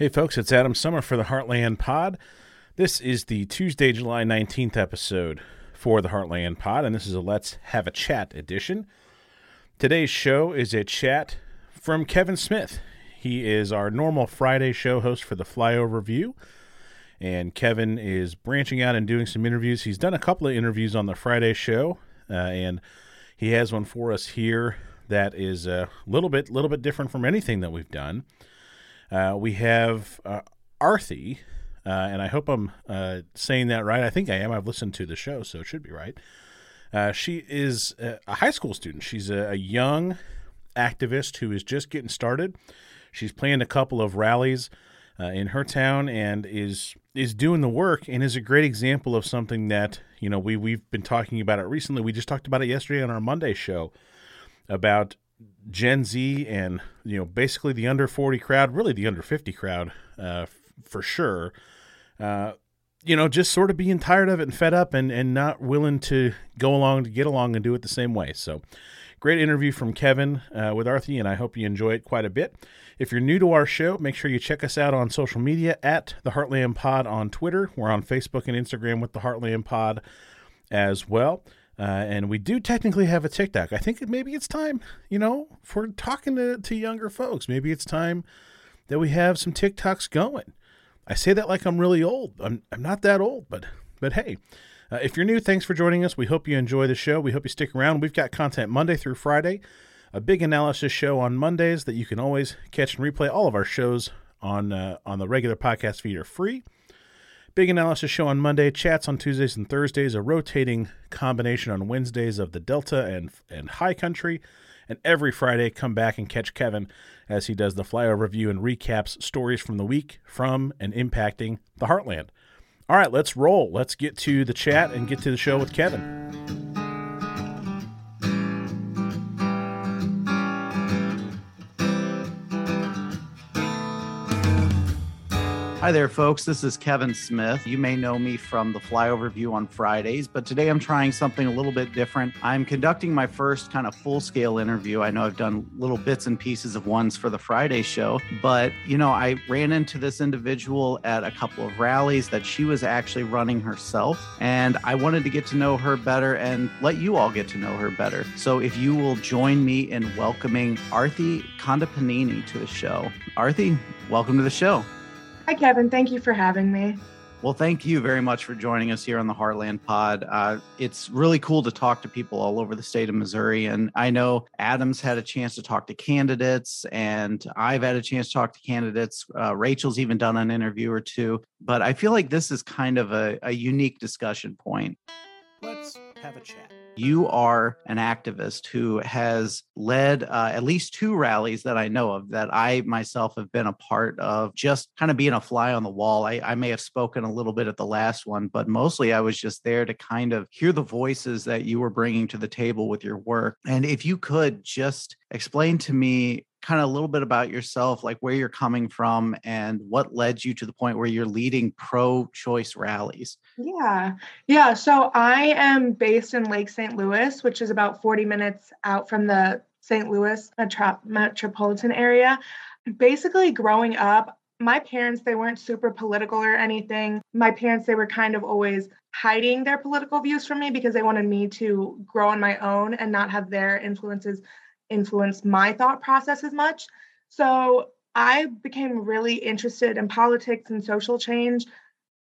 Hey, folks, it's Adam Sommer for the Heartland Pod. This is the Tuesday, July 19th episode for the Heartland Pod, and this is a Let's Have a Chat edition. Today's show is a chat from Kevin Smith. He is our normal Friday show host for the Flyover View, and Kevin is branching out and doing some interviews. He's done a couple of interviews on the Friday show, uh, and he has one for us here that is a little bit, little bit different from anything that we've done. Uh, we have uh, Arthi, uh, and I hope I'm uh, saying that right. I think I am. I've listened to the show, so it should be right. Uh, she is a high school student. She's a, a, young activist who is just getting started. She's planned a couple of rallies in her town and is is doing the work and is a great example of something that you know we we've been talking about it recently. We just talked about it yesterday on our Monday show about Gen Z and you know basically the under 40 crowd, really the under 50 crowd uh, f- for sure. Uh, you know, just sort of being tired of it and fed up and, and not willing to go along to get along and do it the same way. So, great interview from Kevin uh, with Arthi, and I hope you enjoy it quite a bit. If you're new to our show, make sure you check us out on social media at the Heartland Pod on Twitter. We're on Facebook and Instagram with the Heartland Pod as well. Uh, and we do technically have a TikTok. I think maybe it's time, you know, for talking to, to younger folks. Maybe it's time that we have some TikToks going. I say that like I'm really old. I'm, I'm not that old, but but hey, uh, if you're new, thanks for joining us. We hope you enjoy the show. We hope you stick around. We've got content Monday through Friday, a big analysis show on Mondays that you can always catch and replay. All of our shows on uh, on the regular podcast feed are free. Big analysis show on Monday, chats on Tuesdays and Thursdays, a rotating combination on Wednesdays of the Delta and and High Country, and every Friday come back and catch Kevin as he does the flyover review and recaps stories from the week from and impacting the Heartland. All right, let's roll. Let's get to the chat and get to the show with Kevin. Hi there, folks. This is Kevin Smith. You may know me from the Flyover View on Fridays, but today I'm trying something a little bit different. I'm conducting my first kind of full scale interview. I know I've done little bits and pieces of ones for the Friday show, but you know, I ran into this individual at a couple of rallies that she was actually running herself, and I wanted to get to know her better and let you all get to know her better. So if you will join me in welcoming Arthi Kondapaneni to the show. Arthi, welcome to the show. Hi, Kevin. Thank you for having me. Well, thank you very much for joining us here on the Heartland Pod. Uh, it's really cool to talk to people all over the state of Missouri. And I know Adam's had a chance to talk to candidates, and I've had a chance to talk to candidates. Uh, Rachel's even done an interview or two. But I feel like this is kind of a, a unique discussion point. Let's have a chat you are an activist who has led uh, at least two rallies that I know of that I myself have been a part of, just kind of being a fly on the wall. I, I, may have spoken a little bit at the last one, but mostly I was just there to kind of hear the voices that you were bringing to the table with your work. And if you could just explain to me kind of a little bit about yourself, like where you're coming from and what led you to the point where you're leading pro choice rallies. Yeah. Yeah. So I am based in Lake St. Louis, which is about 40 minutes out from the St. Louis metro- metropolitan area. Basically, growing up, my parents, they weren't super political or anything. My parents, they were kind of always hiding their political views from me because they wanted me to grow on my own and not have their influences influenced my thought process as much. So I became really interested in politics and social change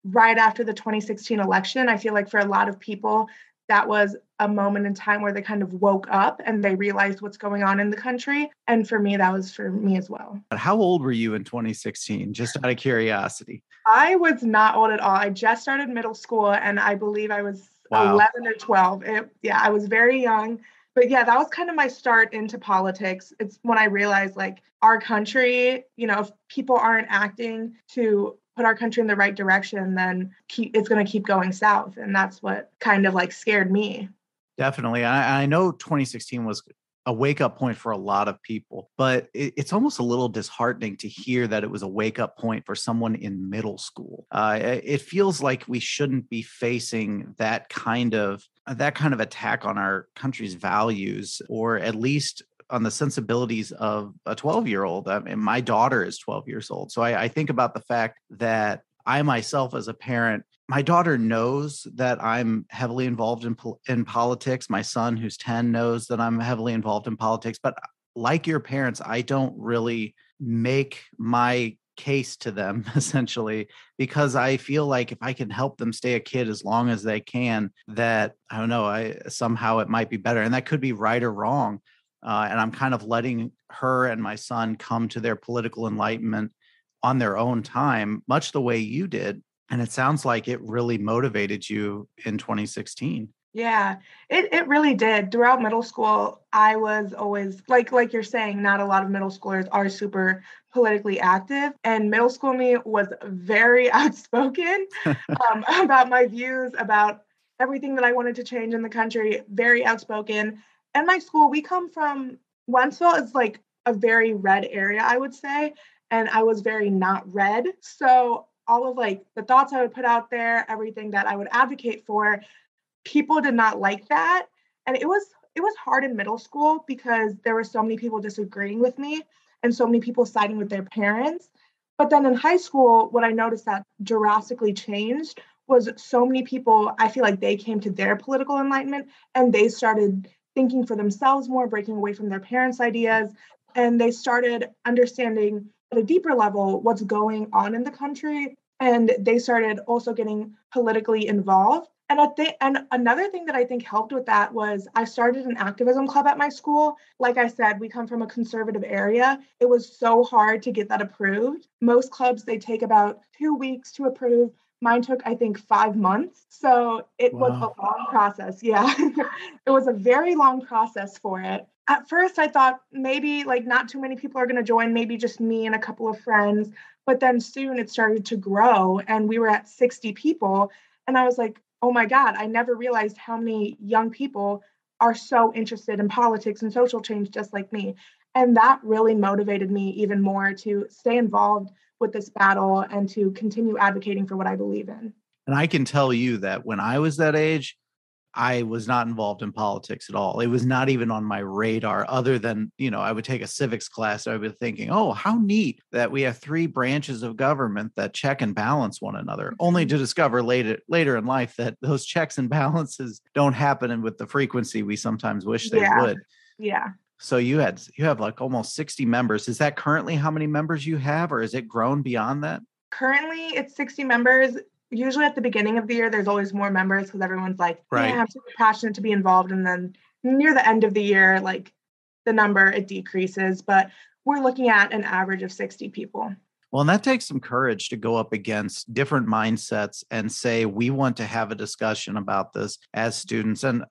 right after the 2016 election. I feel like for a lot of people, that was a moment in time where they kind of woke up and they realized what's going on in the country. And for me, that was for me as well. How old were you in 2016? Just out of curiosity. I was not old at all. I just started middle school and I believe I was wow. 11 or 12. It, yeah, I was very young but yeah, that was kind of my start into politics. It's when I realized like our country, you know, if people aren't acting to put our country in the right direction, then keep, it's going to keep going south. And that's what kind of like scared me. Definitely. I, I know 2016 was a wake up point for a lot of people, but it, it's almost a little disheartening to hear that it was a wake up point for someone in middle school. Uh, it feels like we shouldn't be facing that kind of that kind of attack on our country's values, or at least on the sensibilities of a 12 year old. I mean, my daughter is 12 years old. So I, I think about the fact that I myself, as a parent, my daughter knows that I'm heavily involved in in politics. My son, who's 10, knows that I'm heavily involved in politics. But like your parents, I don't really make my case to them essentially because I feel like if I can help them stay a kid as long as they can, that I don't know, I somehow it might be better, and that could be right or wrong. Uh, and I'm kind of letting her and my son come to their political enlightenment on their own time, much the way you did. And it sounds like it really motivated you in 2016. Yeah, it, it really did. Throughout middle school, I was always like like you're saying, not a lot of middle schoolers are super politically active. And middle school me was very outspoken um, about my views, about everything that I wanted to change in the country, very outspoken. And my school, we come from Wentzville is like a very red area, I would say. And I was very not red. So all of like the thoughts I would put out there, everything that I would advocate for, people did not like that. And it was it was hard in middle school because there were so many people disagreeing with me and so many people siding with their parents. But then in high school, what I noticed that drastically changed was so many people, I feel like they came to their political enlightenment and they started thinking for themselves more, breaking away from their parents' ideas. And they started understanding at a deeper level what's going on in the country. And they started also getting politically involved. And a th- and another thing that I think helped with that was I started an activism club at my school. Like I said, we come from a conservative area. It was so hard to get that approved. Most clubs they take about 2 weeks to approve. Mine took I think 5 months. So it wow. was a long process. Yeah. it was a very long process for it. At first I thought maybe like not too many people are going to join, maybe just me and a couple of friends. But then soon it started to grow and we were at 60 people and I was like, oh my God, I never realized how many young people are so interested in politics and social change just like me. And that really motivated me even more to stay involved with this battle and to continue advocating for what I believe in. And I can tell you that when I was that age, I was not involved in politics at all. It was not even on my radar, other than, you know, I would take a civics class. I would be thinking, oh, how neat that we have three branches of government that check and balance one another, only mm-hmm. to discover later later in life that those checks and balances don't happen with the frequency we sometimes wish they yeah. would. Yeah. So you had you have like almost 60 members. Is that currently how many members you have, or is it grown beyond that? Currently, it's 60 members usually at the beginning of the year there's always more members because everyone's like right. yeah i'm super passionate to be involved and then near the end of the year like the number it decreases but we're looking at an average of 60 people well, and that takes some courage to go up against different mindsets and say, we want to have a discussion about this as students. And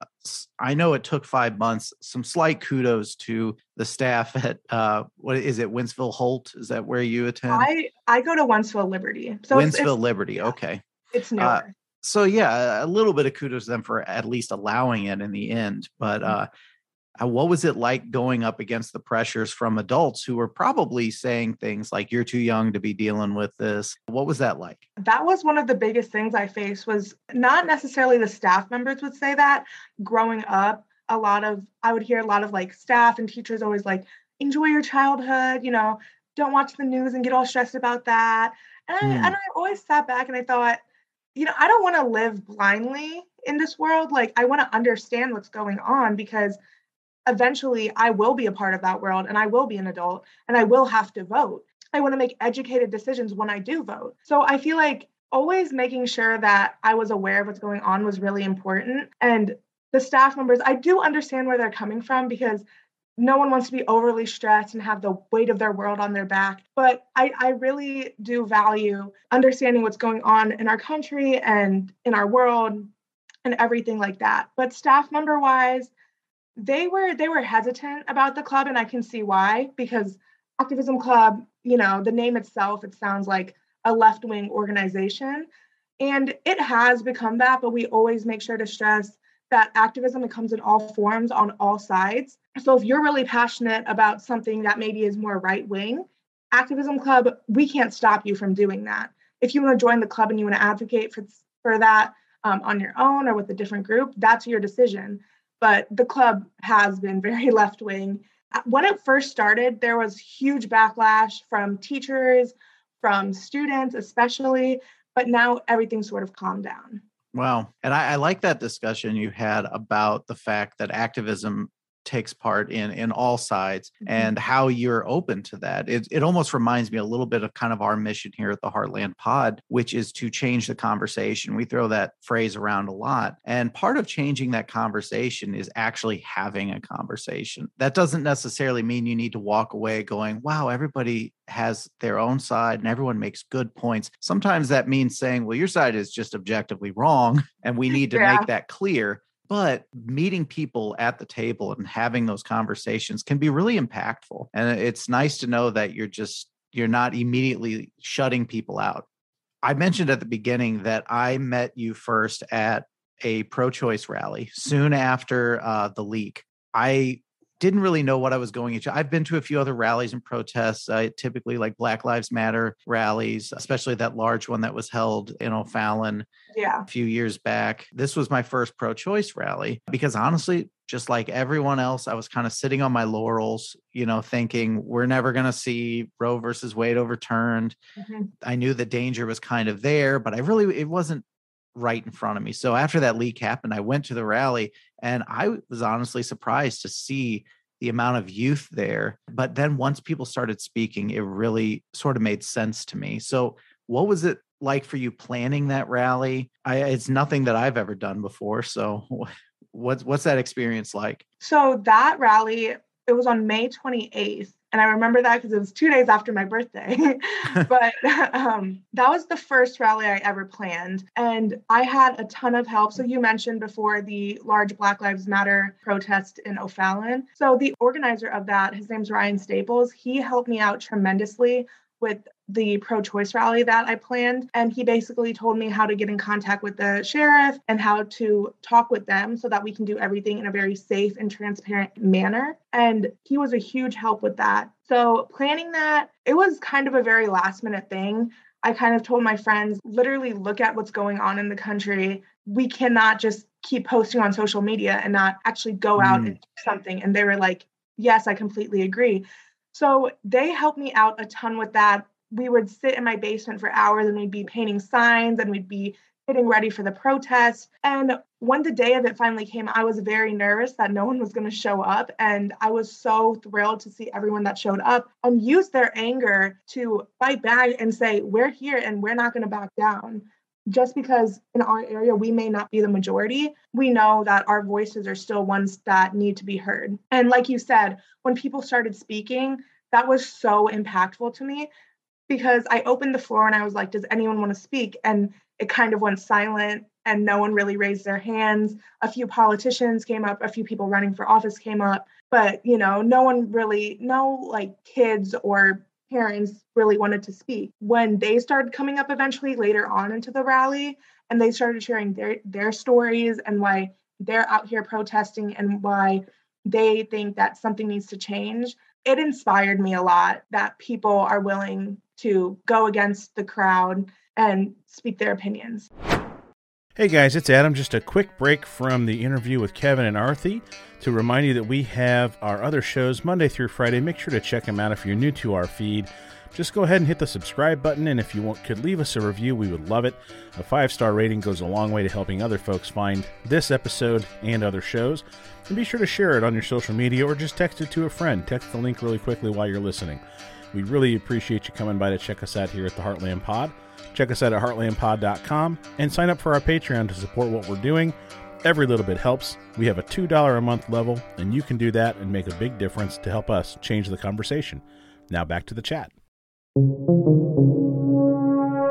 I know it took five months. Some slight kudos to the staff at, uh, what is it, Wentzville Holt? Is that where you attend? I, I go to Wentzville Liberty. So Wentzville it's, it's, Liberty. Okay. It's uh, newer. Uh, so yeah, a little bit of kudos to them for at least allowing it in the end. But mm-hmm. uh, uh, what was it like going up against the pressures from adults who were probably saying things like you're too young to be dealing with this. What was that like? That was one of the biggest things i faced was not necessarily the staff members would say that. Growing up a lot of i would hear a lot of like staff and teachers always like enjoy your childhood you know don't watch the news and get all stressed about that. And, I, and hmm. I always sat back and i thought you know i don't want to live blindly in this world. Like i want to understand what's going on because eventually I will be a part of that world and I will be an adult and I will have to vote. I want to make educated decisions when I do vote. So I feel like always making sure that I was aware of what's going on was really important. And the staff members, I do understand where they're coming from because no one wants to be overly stressed and have the weight of their world on their back. But I, I really do value understanding what's going on in our country and in our world and everything like that. But staff member wise, they were they were hesitant about the club and i can see why because activism club you know the name itself it sounds like a left-wing organization and it has become that but we always make sure to stress that activism comes in all forms on all sides. So if you're really passionate about something that maybe is more right wing activism club we can't stop you from doing that. If you want to join the club and you want to advocate for, for that um, on your own or with a different group that's your decision but the club has been very left wing. uh, when it first started, there was huge backlash from teachers, from students, especially, but now everything's sort of calmed down. Wow. And I, I, like that discussion you had about the fact that activism takes part in in all sides mm-hmm. and how you're open to that it, it almost reminds me a little bit of kind of our mission here at the heartland pod which is to change the conversation we throw that phrase around a lot and part of changing that conversation is actually having a conversation that doesn't necessarily mean you need to walk away going wow everybody has their own side and everyone makes good points sometimes that means saying well your side is just objectively wrong and we need to yeah. make that clear but meeting people at the table and having those conversations can be really impactful and it's nice to know that you're just you're not immediately shutting people out. I mentioned at the beginning that i met you first at a pro-choice rally soon after uh, the leak. I didn't really know what I was going into. I've been to a few other rallies and protests, uh, typically like Black Lives Matter rallies, especially that large one that was held in O'Fallon yeah. a few years back. This was my first pro choice rally because honestly, just like everyone else, I was kind of sitting on my laurels, you know, thinking we're never going to see Roe versus Wade overturned. Mm-hmm. I knew the danger was kind of there, but I really, it wasn't right in front of me. So after that leak happened, I went to the rally and I was honestly surprised to see the amount of youth there. But then once people started speaking, it really sort of made sense to me. So what was it like for you planning that rally? I, it's nothing that I've ever done before. So what's what's that experience like? So that rally, it was on May 28th and I remember that because it was two days after my birthday. but um, that was the first rally I ever planned. And I had a ton of help. So you mentioned before the large Black Lives Matter protest in O'Fallon. So the organizer of that, his name's Ryan Staples, he helped me out tremendously with the pro choice rally that I planned. And he basically told me how to get in contact with the sheriff and how to talk with them so that we can do everything in a very safe and transparent manner. And he was a huge help with that. So, planning that, it was kind of a very last minute thing. I kind of told my friends, literally look at what's going on in the country. We cannot just keep posting on social media and not actually go out mm. and do something. And they were like, yes, I completely agree. So they helped me out a ton with that we would sit in my basement for hours and we'd be painting signs and we'd be getting ready for the protest. And when the day of it finally came, I was very nervous that no one was going to show up. And I was so thrilled to see everyone that showed up and use their anger to fight back and say, We're here and we're not going to back down. Just because in our area we may not be the majority, we know that our voices are still ones that need to be heard. And like you said, when people started speaking, that was so impactful to me because I opened the floor and I was like, does anyone want to speak? And it kind of went silent and no one really raised their hands. A few politicians came up, a few people running for office came up, but you know, no one really, no like kids or parents really wanted to speak. When they started coming up eventually later on into the rally and they started sharing their their stories and why they're out here protesting and why they think that something needs to change, it inspired me a lot that people are willing to go against the crowd and speak their opinions. Hey guys, it's Adam. Just a quick break from the interview with Kevin and Arthi to remind you that we have our other shows Monday through Friday. Make sure to check them out if you're new to our feed. Just go ahead and hit the subscribe button, and if you want, could leave us a review, we would love it. A five star rating goes a long way to helping other folks find this episode and other shows. And be sure to share it on your social media or just text it to a friend. Text the link really quickly while you're listening. We really appreciate you coming by to check us out here at the Heartland Pod. Check us out at heartlandpod.com and sign up for our Patreon to support what we're doing. Every little bit helps. We have a $2 a month level, and you can do that and make a big difference to help us change the conversation. Now back to the chat.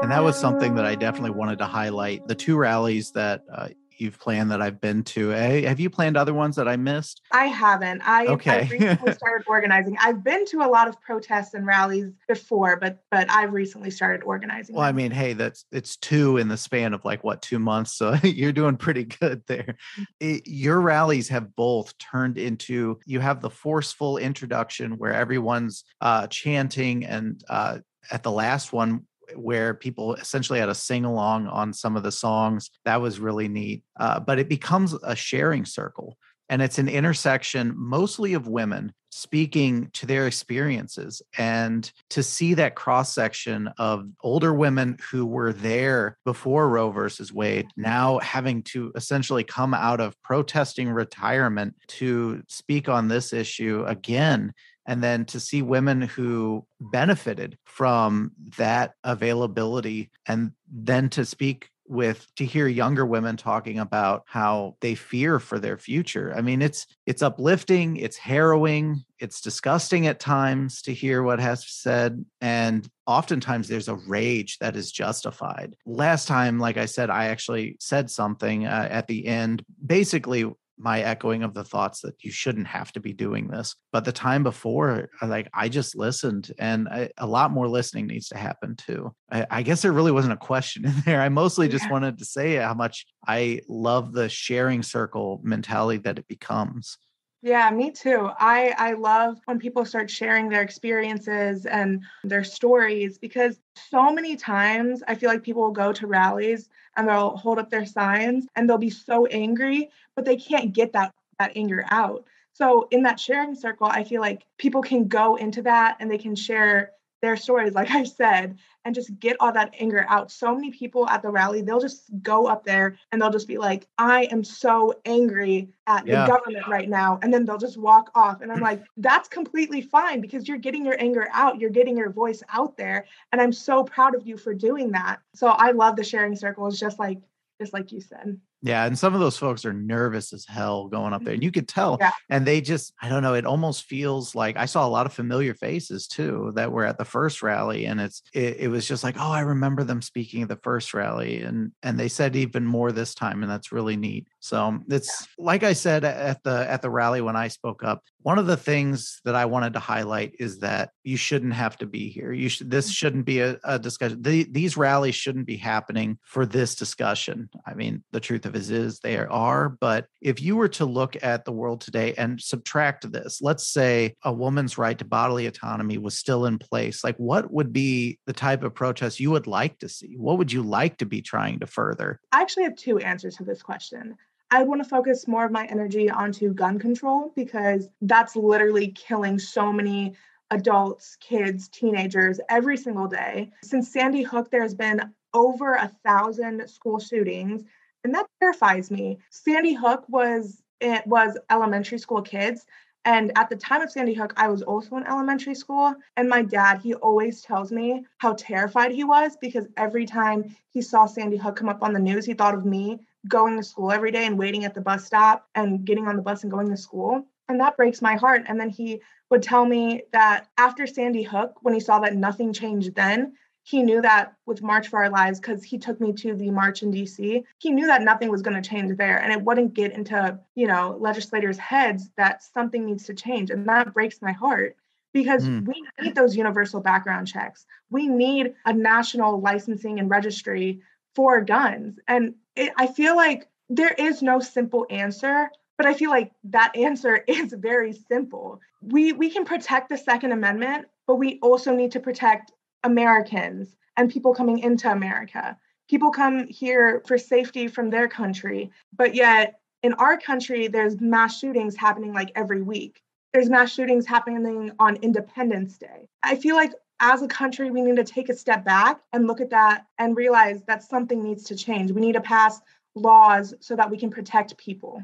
And that was something that I definitely wanted to highlight. The two rallies that uh, you've planned that I've been to. Have you planned other ones that I missed? I haven't. I, okay. I recently started organizing. I've been to a lot of protests and rallies before, but but I've recently started organizing. Well, them. I mean, hey, that's it's two in the span of like what two months, so you're doing pretty good there. Mm. It, your rallies have both turned into you have the forceful introduction where everyone's uh, chanting and uh, at the last one where people essentially had a sing along on some of the songs. That was really neat. Uh, but it becomes a sharing circle. And it's an intersection mostly of women speaking to their experiences and to see that cross section of older women who were there before Roe versus Wade now having to essentially come out of protesting retirement to speak on this issue again and then to see women who benefited from that availability and then to speak with to hear younger women talking about how they fear for their future. I mean, it's it's uplifting, it's harrowing, it's disgusting at times to hear what has said and oftentimes there's a rage that is justified. Last time like I said I actually said something uh, at the end basically my echoing of the thoughts that you shouldn't have to be doing this. But the time before, uh, like I just listened, and I, a lot more listening needs to happen too. I, I, guess there really wasn't a question in there. I mostly just yeah. wanted to say how much I love the sharing circle mentality that it becomes. Yeah, me too. I I love when people start sharing their experiences and their stories because so many times I feel like people will go to rallies and they'll hold up their signs and they'll be so angry, but they can't get that that anger out. So in that sharing circle, I feel like people can go into that and they can share their stories, like I said, and just get all that anger out. So many people at the rally, they'll just go up there and they'll just be like, I am so angry at yeah. the government right now. And then they'll just walk off. And I'm like, that's completely fine because you're getting your anger out, you're getting your voice out there. And I'm so proud of you for doing that. So I love the sharing circles, just like just like you said. Yeah, and some of those folks are nervous as hell going up there, and mm-hmm. you could tell. Yeah. And they just, I don't know, it almost feels like I saw a lot of familiar faces too that were at the first rally, and it's it, it was just like, oh, I remember them speaking at the first rally, and and they said even more this time, and that's really neat. So it's like I said at the at the rally when I spoke up. One of the things that I wanted to highlight is that you shouldn't have to be here. You should. This mm-hmm. shouldn't be a, a discussion. The, these rallies shouldn't be happening for this discussion. I mean, the truth of as is they are. But if you were to look at the world today and subtract this, let's say a woman's right to bodily autonomy was still in place, like what would be the type of protest you would like to see? What would you like to be trying to further? I actually have two answers to this question. I want to focus more of my energy onto gun control because that's literally killing so many adults, kids, teenagers every single day. Since Sandy Hook, there's been over a thousand school shootings and that terrifies me. Sandy Hook was it was elementary school kids. And at the time of Sandy Hook, I was also in elementary school. And my dad, he always tells me how terrified he was because every time he saw Sandy Hook come up on the news, he thought of me going to school every day and waiting at the bus stop and getting on the bus and going to school. And that breaks my heart. And then he would tell me that after Sandy Hook, when he saw that nothing changed then, he knew that with March for Our Lives, because he took me to the march in DC, he knew that nothing was going to change there. And it wouldn't get into, you know, legislators' heads that something needs to change. And that breaks my heart because mm. we need those universal background checks. We need a national licensing and registry for guns. And it, I feel like there is no simple answer, but I feel like that answer is very simple. We we can protect the second amendment, but we also need to protect Americans and people coming into America. People come here for safety from their country, but yet in our country, there's mass shootings happening like every week. There's mass shootings happening on Independence Day. I feel like as a country, we need to take a step back and look at that and realize that something needs to change. We need to pass laws so that we can protect people.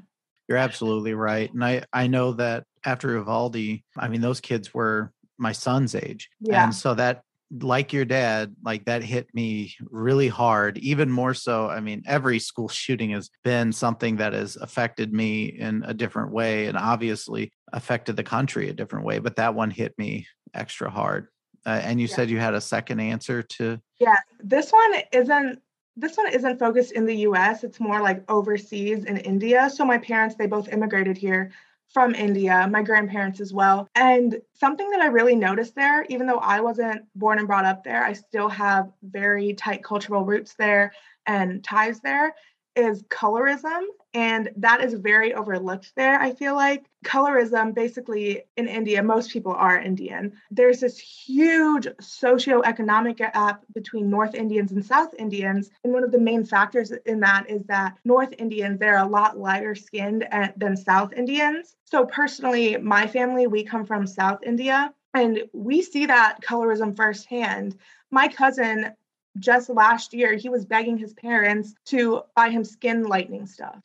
You're absolutely right. And I, I know that after Uvalde, I mean, those kids were my son's age. Yeah. And so that like your dad, like that hit me really hard, even more so. I mean, every school shooting has been something that has affected me in a different way and obviously affected the country a different way, but that one hit me extra hard. Uh, and you yeah. said you had a second answer to Yeah, this one isn't this one isn't focused in the US, it's more like overseas in India. So my parents, they both immigrated here from India, my grandparents as well. And something that I really noticed there, even though I wasn't born and brought up there, I still have very tight cultural roots there and ties there, is colorism. And that is very overlooked there, I feel like. Colorism, basically in India, most people are Indian. There's this huge socioeconomic gap between North Indians and South Indians. And one of the main factors in that is that North Indians, they're a lot lighter skinned eh, than South Indians. So, personally, my family, we come from South India. And we see that colorism firsthand. My cousin just last year he was begging his parents to buy him skin lightening stuff.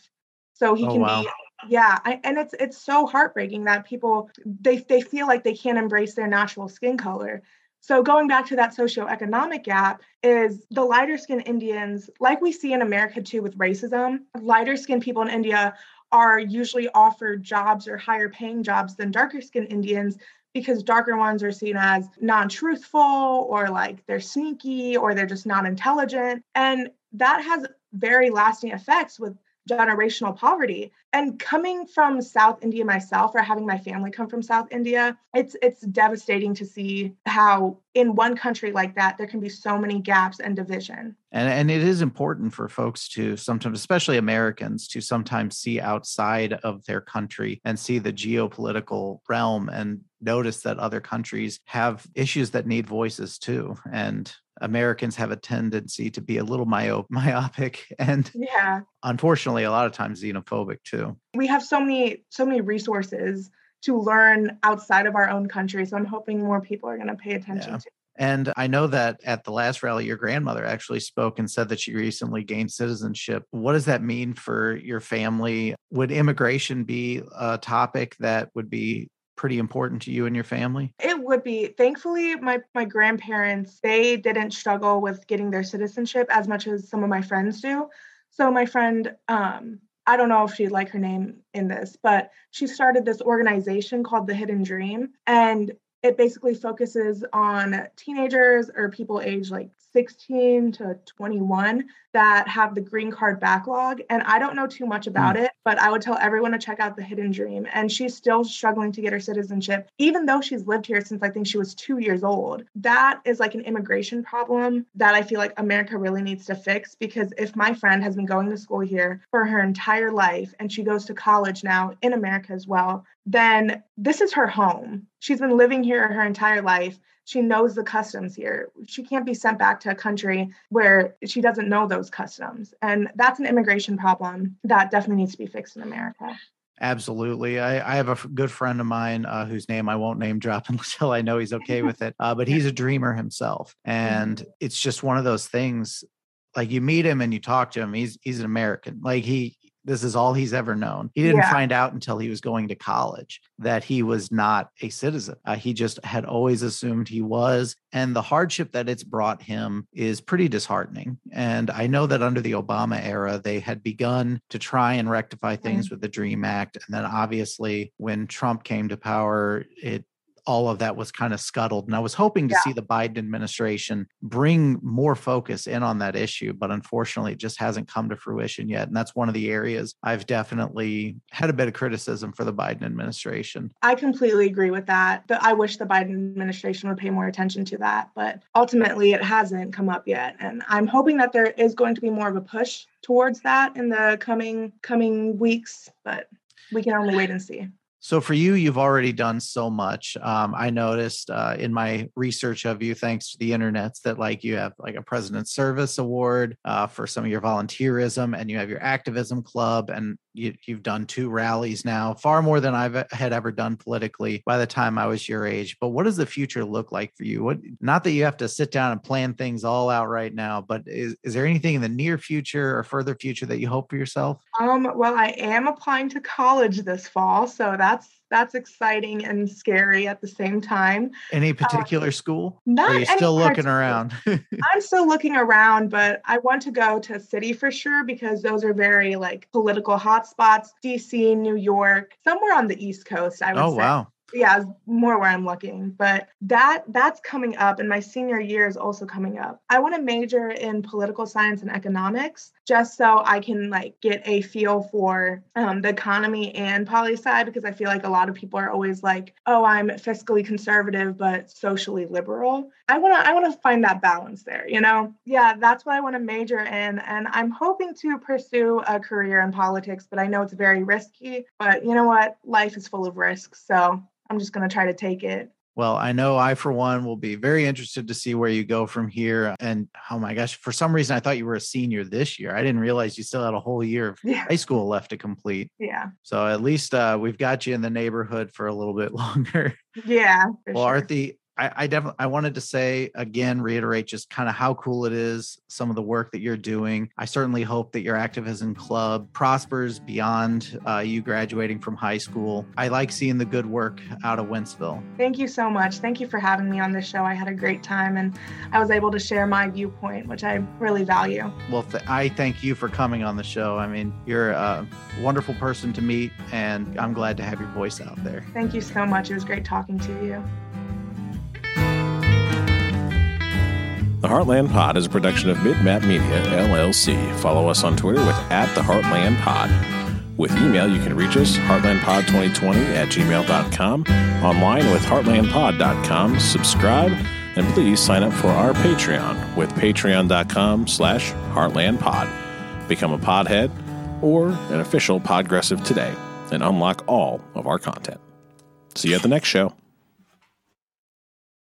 So he oh, can wow. be yeah I, and it's it's so heartbreaking that people they they feel like they can't embrace their natural skin color. So going back to that socioeconomic gap is the lighter skinned indians like we see in america too with racism lighter skinned people in india are usually offered jobs or higher paying jobs than darker skinned indians because darker ones are seen as non-truthful or like they're sneaky or they're just not intelligent. And that has very lasting effects with generational poverty. And coming from south india myself or having my family come from south india it's it's devastating to see how in one country like that there can be so many gaps and division. And and it is important for folks to sometimes especially americans to sometimes see outside of their country and see the geopolitical realm and notice that other countries have issues that need voices too. And Americans have a tendency to be a little myop- myopic and yeah unfortunately a lot of times xenophobic too we have so many so many resources to learn outside of our own country so i'm hoping more people are going to pay attention yeah. to and I know that at the last rally, your grandmother actually spoke and said that she recently gained citizenship. What does that mean for your family? Would immigration be a topic that would be pretty important to you and your family? It would be. Thankfully, my my grandparents, they didn't struggle with getting their citizenship as much as some of my friends do. So my friend um I don't know if she'd like her name in this, but she started this organization called The Hidden Dream. And it basically focuses on teenagers or people aged like 16 to 21 that have the green card backlog. And I don't know too much about mm. it, but I would tell everyone to check out The Hidden Dream. And she's still struggling to get her citizenship, even though she's lived here since I think she was two years old. That is like an immigration problem that I feel like America really needs to fix because if my friend has been going to school here for her entire life and she goes to college now in America as well, then this is her home. She's been living here her entire life. She knows the customs here. She can't be sent back to a country where she doesn't know those customs. And that's an immigration problem that definitely needs to be fixed in America. Absolutely. I, I have a good friend of mine uh, whose name I won't name drop until I know he's okay with it. Uh, but he's a dreamer himself. And mm-hmm. it's just one of those things like you meet him and you talk to him he's he's an american like he this is all he's ever known. He didn't yeah. find out until he was going to college that he was not a citizen. Uh, he just had always assumed he was. And the hardship that it's brought him is pretty disheartening. And I know that under the Obama era, they had begun to try and rectify things mm-hmm. with the DREAM Act. And then obviously, when Trump came to power, it all of that was kind of scuttled. And I was hoping to yeah. see the Biden administration bring more focus in on that issue, but unfortunately, it just hasn't come to fruition yet. And that's one of the areas I've definitely had a bit of criticism for the Biden administration. I completely agree with that. I wish the Biden administration would pay more attention to that, but ultimately, it hasn't come up yet. And I'm hoping that there is going to be more of a push towards that in the coming coming weeks, but we can only wait and see. So for you, you've already done so much. Um, I noticed uh, in my research of you, thanks to the internets, that like you have like a President's Service Award uh, for some of your volunteerism, and you have your activism club, and you, have done two rallies now, far more than I've uh, had ever done politically by the time I was your age. But what does the future look like for you? What not that you have to sit down and plan things all out right now, but is, is there anything in the near future or further future that you hope for yourself? Um, well, I am applying to college this fall, so that's that's exciting and scary at the same time. Any uh, particular uh, school? Not are you still looking around? I'm still looking around, but I want to go to city for sure because those are very like political hotspots. DC, New York, somewhere on the East Coast. I would oh, say. wow yeah more where i'm looking but that that's coming up and my senior year is also coming up i want to major in political science and economics just so i can like get a feel for um, the economy and poli sci because i feel like a lot of people are always like oh i'm fiscally conservative but socially liberal I want to I want to find that balance there, you know? Yeah, that's what I want to major in and I'm hoping to pursue a career in politics, but I know it's very risky, but you know what? Life is full of risks, so I'm just going to try to take it. Well, I know I, for one, will be very interested to see where you go from here. And oh my gosh, for some reason, I thought you were a senior this year. I didn't realize you still had a whole year of yeah. high school left to complete. Yeah. So at least uh, we've got you in the neighborhood for a little bit longer. Yeah. Well, sure. Arthi, I, I definitely I wanted to say again, reiterate just kind of how cool it is, some of the work that you're doing. I certainly hope that your activism club prospers beyond uh, you graduating from high school. I like seeing the good work out of Wentzville. Thank you so much. Thank you for having me on this show. I had a great time and I was able to share my viewpoint, which I really value. Well, th- I thank you for coming on the show. I mean, you're a wonderful person to meet, and I'm glad to have your voice out there. Thank you so much. It was great talking to you. The Heartland Pod is a production of Midmap Media, LLC. Follow us on Twitter with at the Heartland Pod. With email, you can reach us, heartlandpod2020 at gmail.com, online with heartlandpod.com, subscribe, and please sign up for our Patreon with patreon.com slash heartlandpod. Become a podhead or an official Podgressive today and unlock all of our content. See you at the next show.